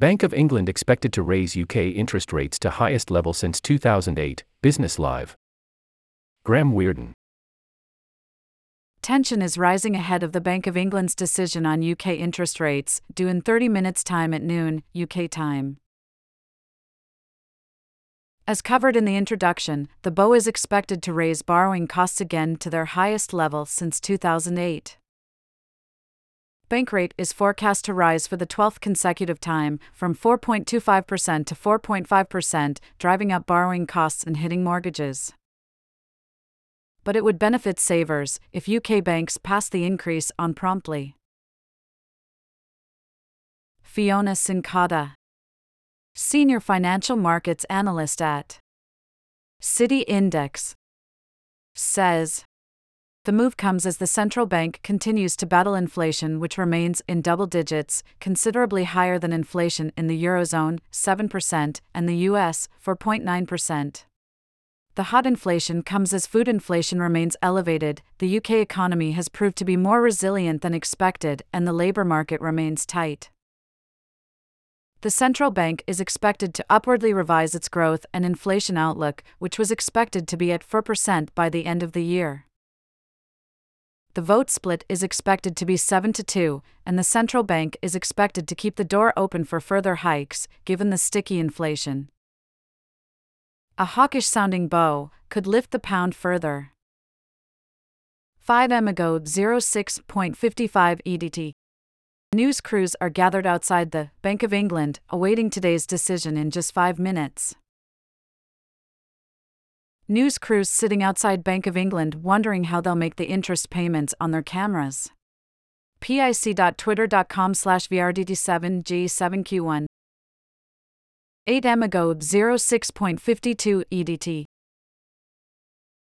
Bank of England expected to raise UK interest rates to highest level since 2008. Business Live. Graeme Wearden. Tension is rising ahead of the Bank of England's decision on UK interest rates, due in 30 minutes' time at noon, UK time. As covered in the introduction, the BO is expected to raise borrowing costs again to their highest level since 2008. Bank rate is forecast to rise for the 12th consecutive time, from 4.25% to 4.5%, driving up borrowing costs and hitting mortgages but it would benefit savers if UK banks pass the increase on promptly. Fiona Cincotta, Senior Financial Markets Analyst at City Index, says the move comes as the central bank continues to battle inflation, which remains in double digits, considerably higher than inflation in the Eurozone, 7%, and the US, 4.9%. The hot inflation comes as food inflation remains elevated, the UK economy has proved to be more resilient than expected, and the labour market remains tight. The central bank is expected to upwardly revise its growth and inflation outlook, which was expected to be at 4% by the end of the year. The vote split is expected to be 7 to 2, and the central bank is expected to keep the door open for further hikes, given the sticky inflation a hawkish sounding BO, could lift the pound further. 5 M ago 06.55 EDT. News crews are gathered outside the Bank of England, awaiting today's decision in just five minutes. News crews sitting outside Bank of England wondering how they'll make the interest payments on their cameras. pic.twitter.com slash VRDT7G7Q1 8 M ago 06.52 EDT.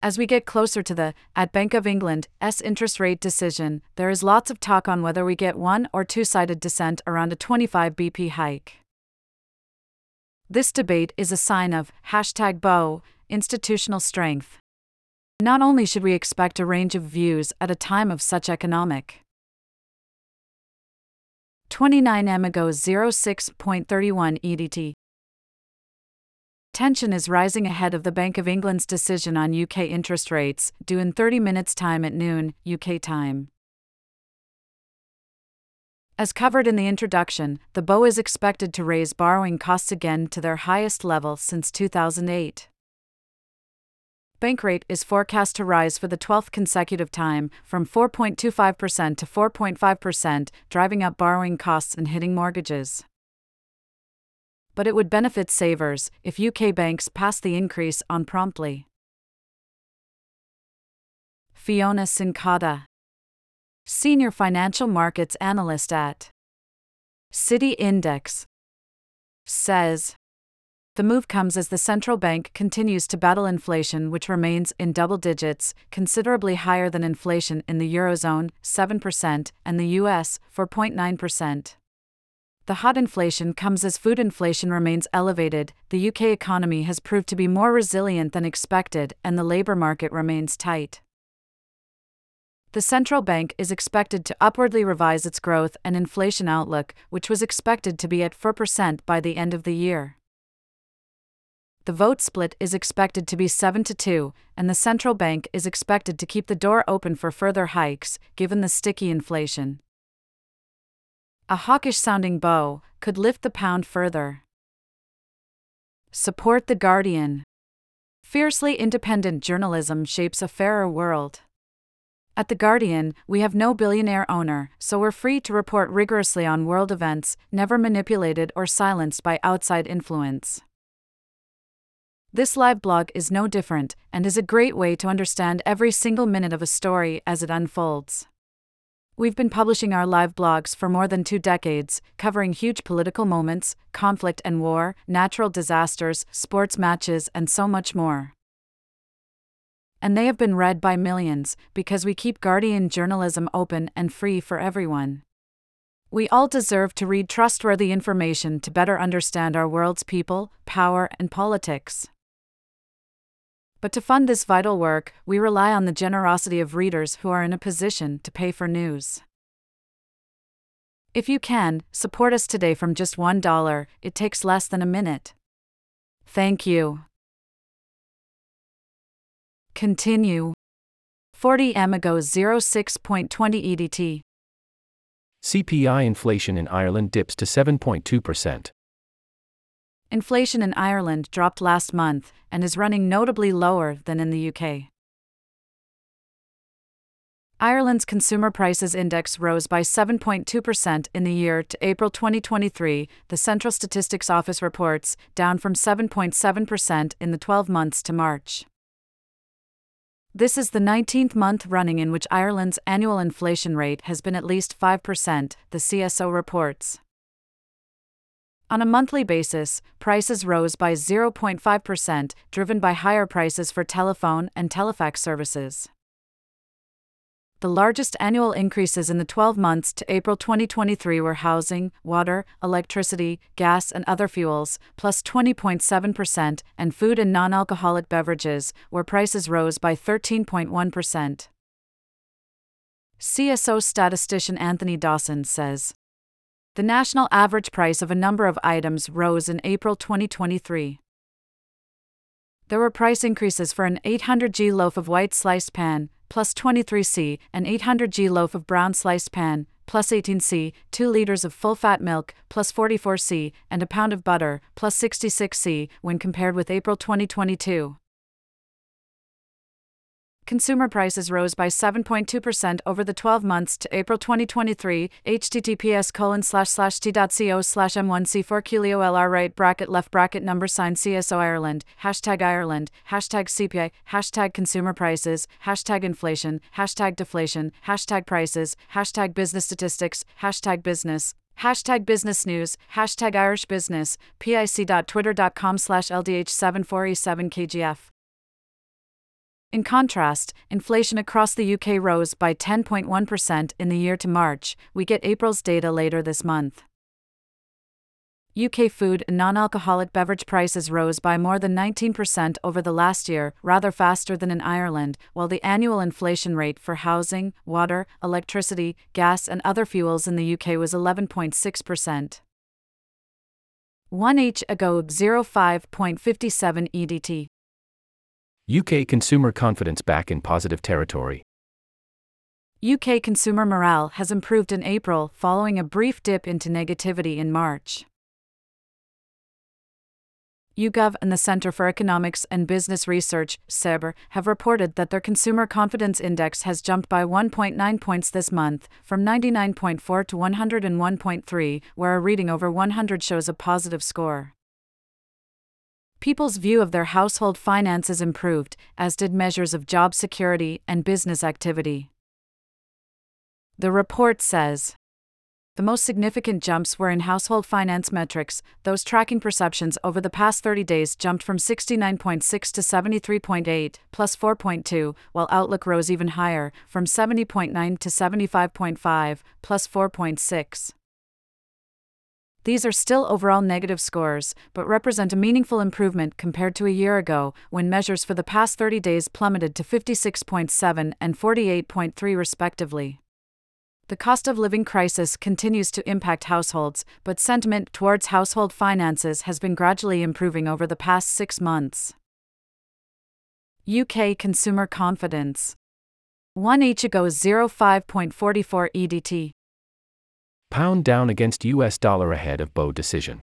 As we get closer to the, at Bank of England, S interest rate decision, there is lots of talk on whether we get one or two sided dissent around a 25 BP hike. This debate is a sign of hashtag BO, institutional strength. Not only should we expect a range of views at a time of such economic 29 M ago 06.31 EDT. Tension is rising ahead of the Bank of England's decision on UK interest rates, due in 30 minutes' time at noon, UK time. As covered in the introduction, the BO is expected to raise borrowing costs again to their highest level since 2008. Bank rate is forecast to rise for the 12th consecutive time, from 4.25% to 4.5%, driving up borrowing costs and hitting mortgages but it would benefit savers if UK banks pass the increase on promptly. Fiona Cincotta, Senior Financial Markets Analyst at City Index, says the move comes as the central bank continues to battle inflation, which remains in double digits, considerably higher than inflation in the Eurozone, 7%, and the US, 4.9%. The hot inflation comes as food inflation remains elevated, the UK economy has proved to be more resilient than expected, and the labour market remains tight. The central bank is expected to upwardly revise its growth and inflation outlook, which was expected to be at 4% by the end of the year. The vote split is expected to be 7 to 2, and the central bank is expected to keep the door open for further hikes, given the sticky inflation a hawkish sounding BO, could lift the pound further. Support The Guardian. Fiercely independent journalism shapes a fairer world. At The Guardian, we have no billionaire owner, so we're free to report rigorously on world events, never manipulated or silenced by outside influence. This live blog is no different, and is a great way to understand every single minute of a story as it unfolds. We've been publishing our live blogs for more than two decades, covering huge political moments, conflict and war, natural disasters, sports matches, and so much more. And they have been read by millions because we keep Guardian journalism open and free for everyone. We all deserve to read trustworthy information to better understand our world's people, power, and politics. But to fund this vital work, we rely on the generosity of readers who are in a position to pay for news. If you can, support us today from just $1. It takes less than a minute. Thank you. Continue. 40 Amigo 06.20 EDT. CPI inflation in Ireland dips to 7.2%. Inflation in Ireland dropped last month and is running notably lower than in the UK. Ireland's Consumer Prices Index rose by 7.2% in the year to April 2023, the Central Statistics Office reports, down from 7.7% in the 12 months to March. This is the 19th month running in which Ireland's annual inflation rate has been at least 5%, the CSO reports. On a monthly basis, prices rose by 0.5%, driven by higher prices for telephone and telefax services. The largest annual increases in the 12 months to April 2023 were housing, water, electricity, gas, and other fuels, plus 20.7%, and food and non alcoholic beverages, where prices rose by 13.1%. CSO statistician Anthony Dawson says The national average price of a number of items rose in April 2023. There were price increases for an 800g loaf of white sliced pan, plus 23C, an 800g loaf of brown sliced pan, plus 18C, 2 liters of full fat milk, plus 44C, and a pound of butter, plus 66C, when compared with April 2022. Consumer prices rose by 7.2% over the 12 months to April 2023. https colon slash slash t.co slash m1c4 kilio lr right bracket left bracket number sign CSO Ireland, hashtag Ireland, hashtag CPI, hashtag consumer prices, hashtag inflation, hashtag deflation, hashtag prices, hashtag business statistics, hashtag business. Hashtag business news, hashtag Irish business, pic.twitter.com slash LDH74E7KGF. In contrast, inflation across the UK rose by 10.1% in the year to March. We get April's data later this month. UK food and non alcoholic beverage prices rose by more than 19% over the last year, rather faster than in Ireland, while the annual inflation rate for housing, water, electricity, gas, and other fuels in the UK was 11.6%. 1H ago 05.57 EDT. UK consumer confidence back in positive territory. UK consumer morale has improved in April following a brief dip into negativity in March. YouGov and the Centre for Economics and Business Research, CEBR, have reported that their consumer confidence index has jumped by 1.9 points this month, from 99.4 to 101.3, where a reading over 100 shows a positive score. People's view of their household finances improved, as did measures of job security and business activity. The report says the most significant jumps were in household finance metrics, those tracking perceptions over the past 30 days jumped from 69.6 to 73.8, plus 4.2, while Outlook rose even higher, from 70.9 to 75.5, plus 4.6. These are still overall negative scores, but represent a meaningful improvement compared to a year ago, when measures for the past 30 days plummeted to 56.7 and 48.3 respectively. The cost of living crisis continues to impact households, but sentiment towards household finances has been gradually improving over the past six months. UK consumer confidence 1 each ago 05.44 EDT. Pound down against US dollar ahead of Boe decision.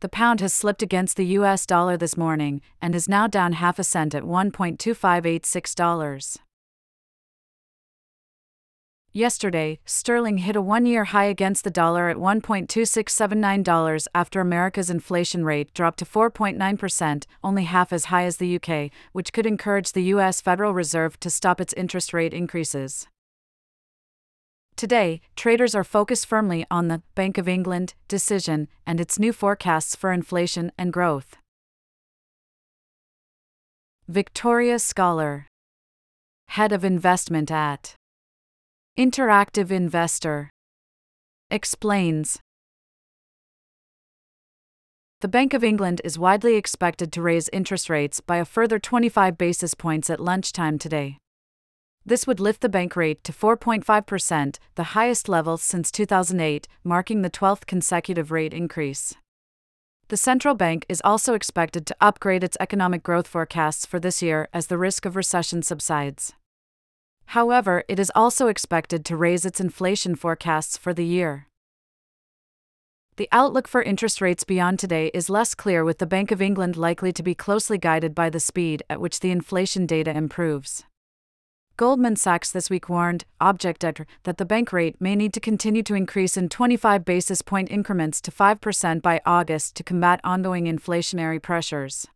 The pound has slipped against the US dollar this morning and is now down half a cent at $1.2586. Yesterday, sterling hit a one year high against the dollar at $1.2679 after America's inflation rate dropped to 4.9%, only half as high as the UK, which could encourage the US Federal Reserve to stop its interest rate increases. Today, traders are focused firmly on the Bank of England decision and its new forecasts for inflation and growth. Victoria Scholar, Head of Investment at Interactive Investor, explains The Bank of England is widely expected to raise interest rates by a further 25 basis points at lunchtime today. This would lift the bank rate to 4.5%, the highest level since 2008, marking the 12th consecutive rate increase. The central bank is also expected to upgrade its economic growth forecasts for this year as the risk of recession subsides. However, it is also expected to raise its inflation forecasts for the year. The outlook for interest rates beyond today is less clear, with the Bank of England likely to be closely guided by the speed at which the inflation data improves. Goldman Sachs this week warned, Object that the bank rate may need to continue to increase in 25 basis point increments to 5% by August to combat ongoing inflationary pressures.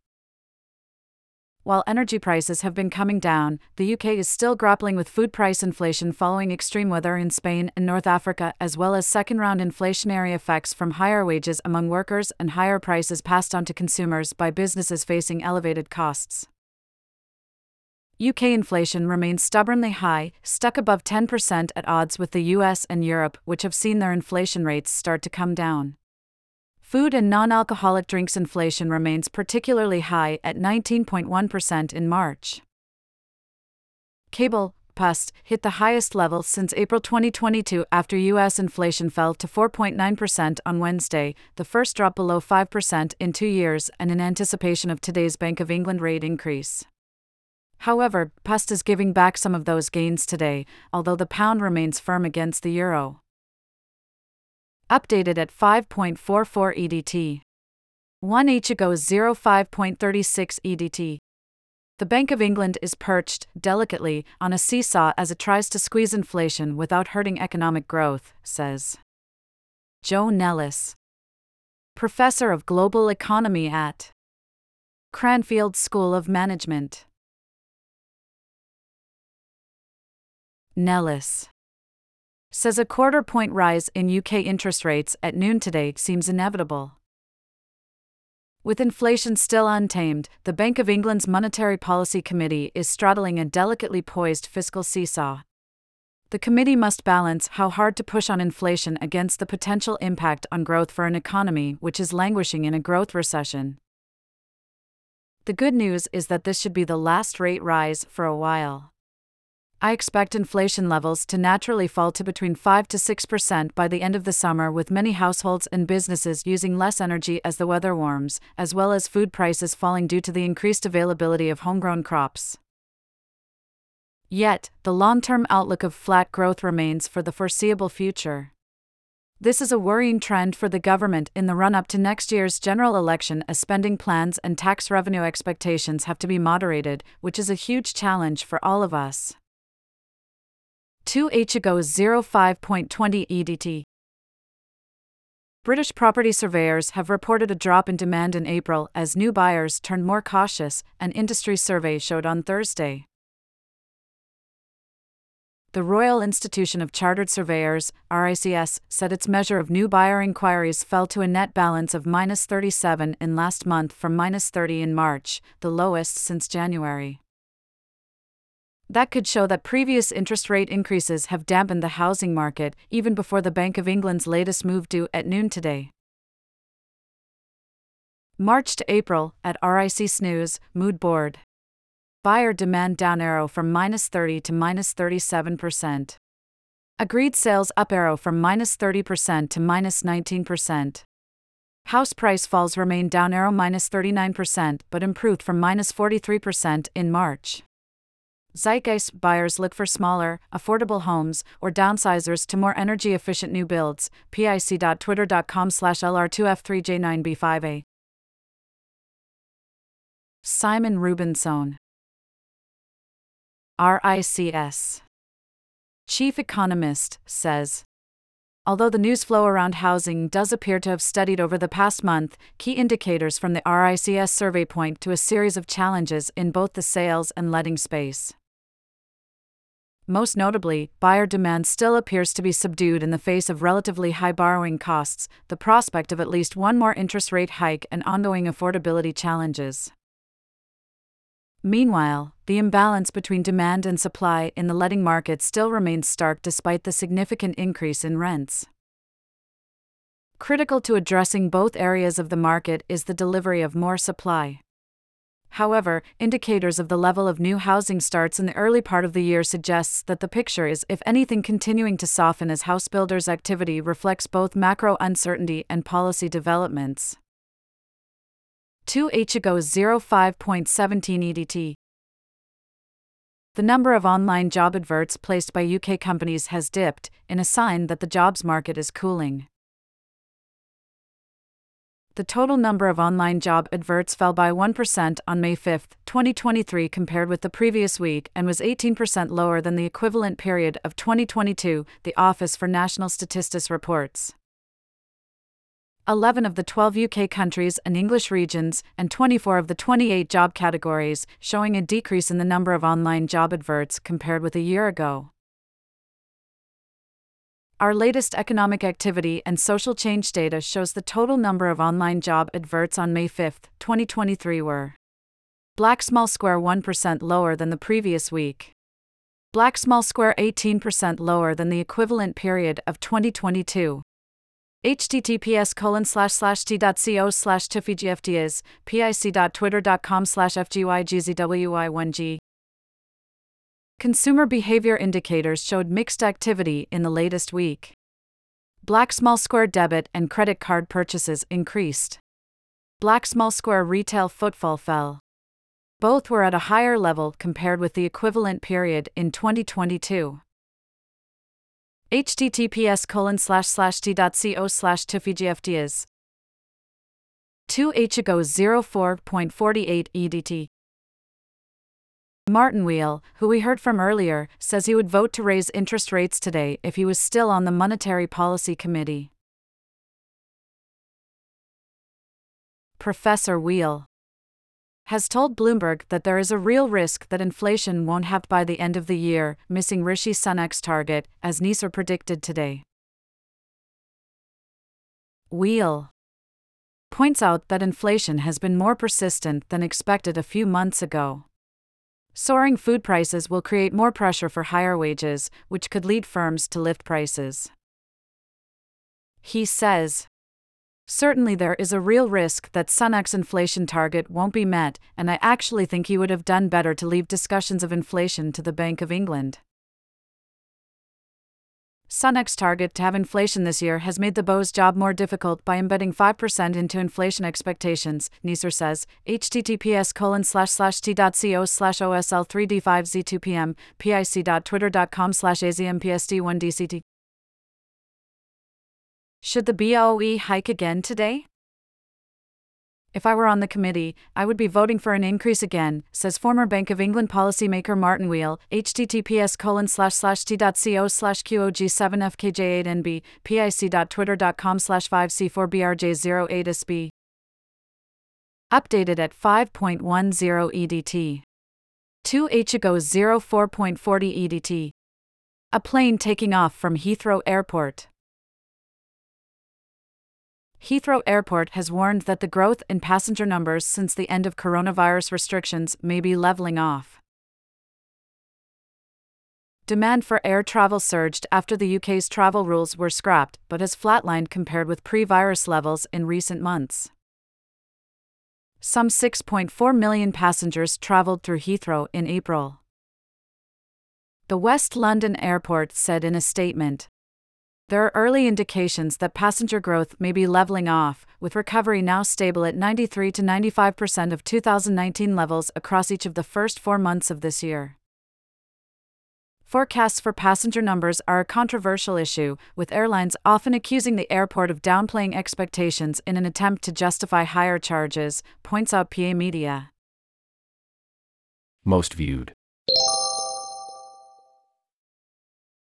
While energy prices have been coming down, the UK is still grappling with food price inflation following extreme weather in Spain and North Africa, as well as second round inflationary effects from higher wages among workers and higher prices passed on to consumers by businesses facing elevated costs. UK inflation remains stubbornly high, stuck above 10% at odds with the US and Europe, which have seen their inflation rates start to come down. Food and non alcoholic drinks inflation remains particularly high at 19.1% in March. Cable, PUST, hit the highest level since April 2022 after U.S. inflation fell to 4.9% on Wednesday, the first drop below 5% in two years, and in anticipation of today's Bank of England rate increase. However, PUST is giving back some of those gains today, although the pound remains firm against the euro. Updated at 5.44 EDT. 1 each ago 05.36 EDT. The Bank of England is perched, delicately, on a seesaw as it tries to squeeze inflation without hurting economic growth, says Joe Nellis, professor of global economy at Cranfield School of Management. Nellis says a quarter point rise in UK interest rates at noon today seems inevitable. With inflation still untamed, the Bank of England's Monetary Policy Committee is straddling a delicately poised fiscal seesaw. The committee must balance how hard to push on inflation against the potential impact on growth for an economy which is languishing in a growth recession. The good news is that this should be the last rate rise for a while. I expect inflation levels to naturally fall to between 5 to 6% by the end of the summer, with many households and businesses using less energy as the weather warms, as well as food prices falling due to the increased availability of homegrown crops. Yet, the long term outlook of flat growth remains for the foreseeable future. This is a worrying trend for the government in the run up to next year's general election as spending plans and tax revenue expectations have to be moderated, which is a huge challenge for all of us. 2H ago 05.20 EDT. British property surveyors have reported a drop in demand in April as new buyers turned more cautious, an industry survey showed on Thursday. The Royal Institution of Chartered Surveyors, RICS, said its measure of new buyer inquiries fell to a net balance of minus 37 in last month from minus 30 in March, the lowest since January. That could show that previous interest rate increases have dampened the housing market, even before the Bank of England's latest move due at noon today. March to April, at RICS news, Mood Board. Buyer demand down arrow from minus 30 to minus 37%. Agreed sales up arrow from minus 30% to minus 19%. House price falls remain down arrow minus 39% but improved from minus 43% in March. Zeitgeist buyers look for smaller, affordable homes or downsizers to more energy efficient new builds. pic.twitter.com slash LR2F3J9B5A. Simon Rubinsohn, RICS. Chief economist says Although the news flow around housing does appear to have steadied over the past month, key indicators from the RICS survey point to a series of challenges in both the sales and letting space. Most notably, buyer demand still appears to be subdued in the face of relatively high borrowing costs, the prospect of at least one more interest rate hike, and ongoing affordability challenges. Meanwhile, the imbalance between demand and supply in the letting market still remains stark despite the significant increase in rents. Critical to addressing both areas of the market is the delivery of more supply. However, indicators of the level of new housing starts in the early part of the year suggests that the picture is if anything continuing to soften as house builders activity reflects both macro uncertainty and policy developments. 2H ago 05.17 EDT the number of online job adverts placed by UK companies has dipped, in a sign that the jobs market is cooling. The total number of online job adverts fell by 1% on May 5, 2023, compared with the previous week, and was 18% lower than the equivalent period of 2022, the Office for National Statistics reports. 11 of the 12 UK countries and English regions, and 24 of the 28 job categories, showing a decrease in the number of online job adverts compared with a year ago. Our latest economic activity and social change data shows the total number of online job adverts on May 5, 2023 were Black Small Square 1% lower than the previous week. Black Small Square 18% lower than the equivalent period of 2022 https colon slash slash t.co slash tufigfd pic.twitter.com slash fgygzwy1g Consumer behavior indicators showed mixed activity in the latest week. Black Small Square debit and credit card purchases increased. Black Small Square retail footfall fell. Both were at a higher level compared with the equivalent period in 2022 https colon slash slash t.co slash tufigfds 2h ago 04.48 EDT. Martin Weale, who we heard from earlier, says he would vote to raise interest rates today if he was still on the Monetary Policy Committee. Professor Weale has told Bloomberg that there is a real risk that inflation won't have by the end of the year, missing Rishi Sunak's target, as NIESR predicted today. Weale points out that inflation has been more persistent than expected a few months ago. Soaring food prices will create more pressure for higher wages, which could lead firms to lift prices. He says Certainly, there is a real risk that Sunak's inflation target won't be met, and I actually think he would have done better to leave discussions of inflation to the Bank of England. Sunak's target to have inflation this year has made the BOE's job more difficult by embedding 5% into inflation expectations, NIESR says. https colon slash slash t.co slash osl3d5z2pm, pic.twitter.com slash azmpsd1dct. Should the BOE hike again today? If I were on the committee, I would be voting for an increase again, says former Bank of England policymaker Martin Weale, https colon slash slash t.co slash qog7fkj8nb, pic.twitter.com slash 5c4brj08sb. Updated at 5.10 EDT. 2H ago 04.40 EDT. A plane taking off from Heathrow Airport. Heathrow Airport has warned that the growth in passenger numbers since the end of coronavirus restrictions may be leveling off. Demand for air travel surged after the UK's travel rules were scrapped, but has flatlined compared with pre virus levels in recent months. Some 6.4 million passengers travelled through Heathrow in April. The West London Airport said in a statement there are early indications that passenger growth may be leveling off, with recovery now stable at 93 to 95% of 2019 levels across each of the first four months of this year. Forecasts for passenger numbers are a controversial issue, with airlines often accusing the airport of downplaying expectations in an attempt to justify higher charges, points out PA Media. Most viewed.